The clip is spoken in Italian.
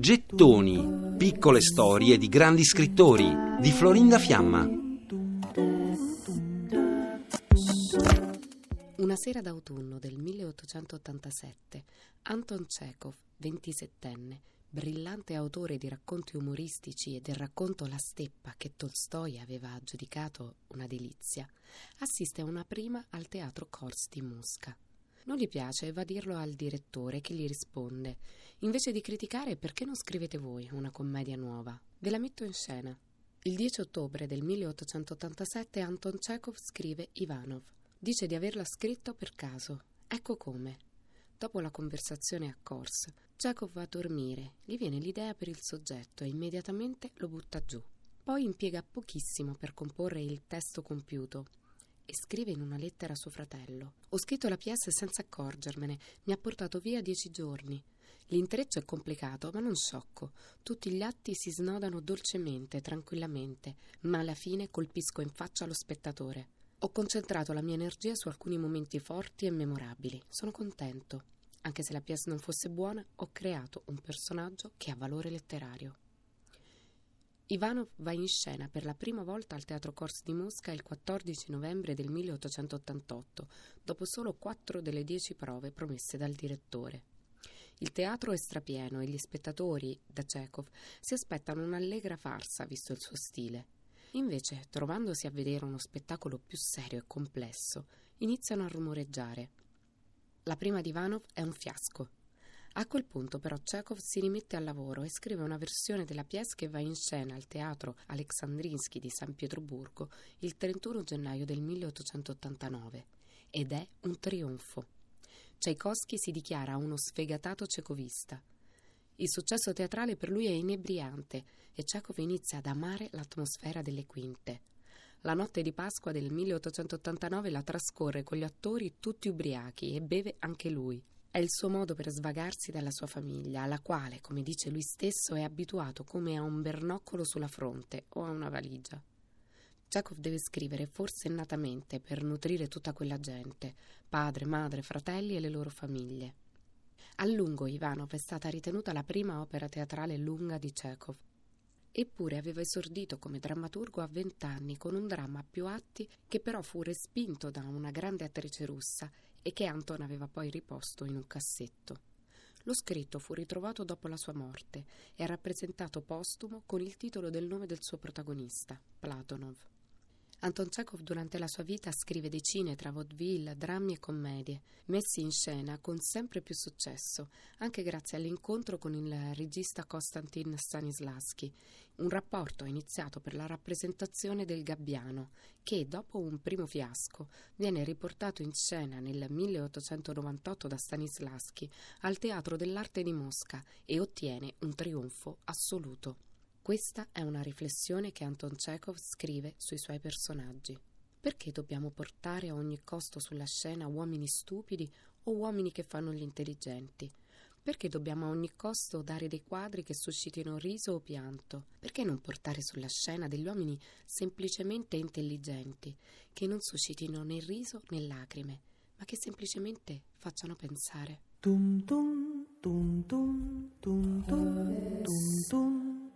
Gettoni, piccole storie di grandi scrittori di Florinda Fiamma. Una sera d'autunno del 1887, Anton Chekhov, 27enne, brillante autore di racconti umoristici e del racconto La steppa che Tolstoi aveva aggiudicato una delizia, assiste a una prima al teatro Kors di Mosca. Non gli piace e va a dirlo al direttore che gli risponde: Invece di criticare, perché non scrivete voi una commedia nuova? Ve la metto in scena. Il 10 ottobre del 1887 Anton Chekhov scrive Ivanov. Dice di averla scritto per caso. Ecco come. Dopo la conversazione a Kors, Chekhov va a dormire, gli viene l'idea per il soggetto e immediatamente lo butta giù. Poi impiega pochissimo per comporre il testo compiuto e scrive in una lettera a suo fratello. Ho scritto la pièce senza accorgermene, mi ha portato via dieci giorni. L'intreccio è complicato, ma non sciocco. Tutti gli atti si snodano dolcemente, tranquillamente, ma alla fine colpisco in faccia lo spettatore. Ho concentrato la mia energia su alcuni momenti forti e memorabili. Sono contento. Anche se la pièce non fosse buona, ho creato un personaggio che ha valore letterario. Ivanov va in scena per la prima volta al Teatro Kors di Mosca il 14 novembre del 1888, dopo solo quattro delle dieci prove promesse dal direttore. Il teatro è strapieno e gli spettatori, da Chekhov, si aspettano un'allegra farsa, visto il suo stile. Invece, trovandosi a vedere uno spettacolo più serio e complesso, iniziano a rumoreggiare. La prima di Ivanov è un fiasco. A quel punto però Chekhov si rimette al lavoro e scrive una versione della pièce che va in scena al teatro Alexandrinsky di San Pietroburgo il 31 gennaio del 1889 ed è un trionfo. Tchaikovsky si dichiara uno sfegatato cecovista. Il successo teatrale per lui è inebriante e Chekhov inizia ad amare l'atmosfera delle quinte. La notte di Pasqua del 1889 la trascorre con gli attori tutti ubriachi e beve anche lui. È il suo modo per svagarsi dalla sua famiglia, alla quale, come dice lui stesso, è abituato come a un bernoccolo sulla fronte o a una valigia. Chekhov deve scrivere forsennatamente per nutrire tutta quella gente, padre, madre, fratelli e le loro famiglie. A lungo Ivanov è stata ritenuta la prima opera teatrale lunga di Chekhov. Eppure aveva esordito come drammaturgo a vent'anni con un dramma a più atti che però fu respinto da una grande attrice russa e che Anton aveva poi riposto in un cassetto. Lo scritto fu ritrovato dopo la sua morte e rappresentato postumo con il titolo del nome del suo protagonista, Platonov. Anton Chekhov durante la sua vita scrive decine tra vaudeville, drammi e commedie, messi in scena con sempre più successo, anche grazie all'incontro con il regista Konstantin Stanislavski, un rapporto iniziato per la rappresentazione del Gabbiano, che dopo un primo fiasco viene riportato in scena nel 1898 da Stanislavski al Teatro dell'Arte di Mosca e ottiene un trionfo assoluto. Questa è una riflessione che Anton Chekhov scrive sui suoi personaggi. Perché dobbiamo portare a ogni costo sulla scena uomini stupidi o uomini che fanno gli intelligenti? Perché dobbiamo a ogni costo dare dei quadri che suscitino riso o pianto? Perché non portare sulla scena degli uomini semplicemente intelligenti, che non suscitino né riso né lacrime, ma che semplicemente facciano pensare? Tum tum, tum tum, tum tum, tum tum.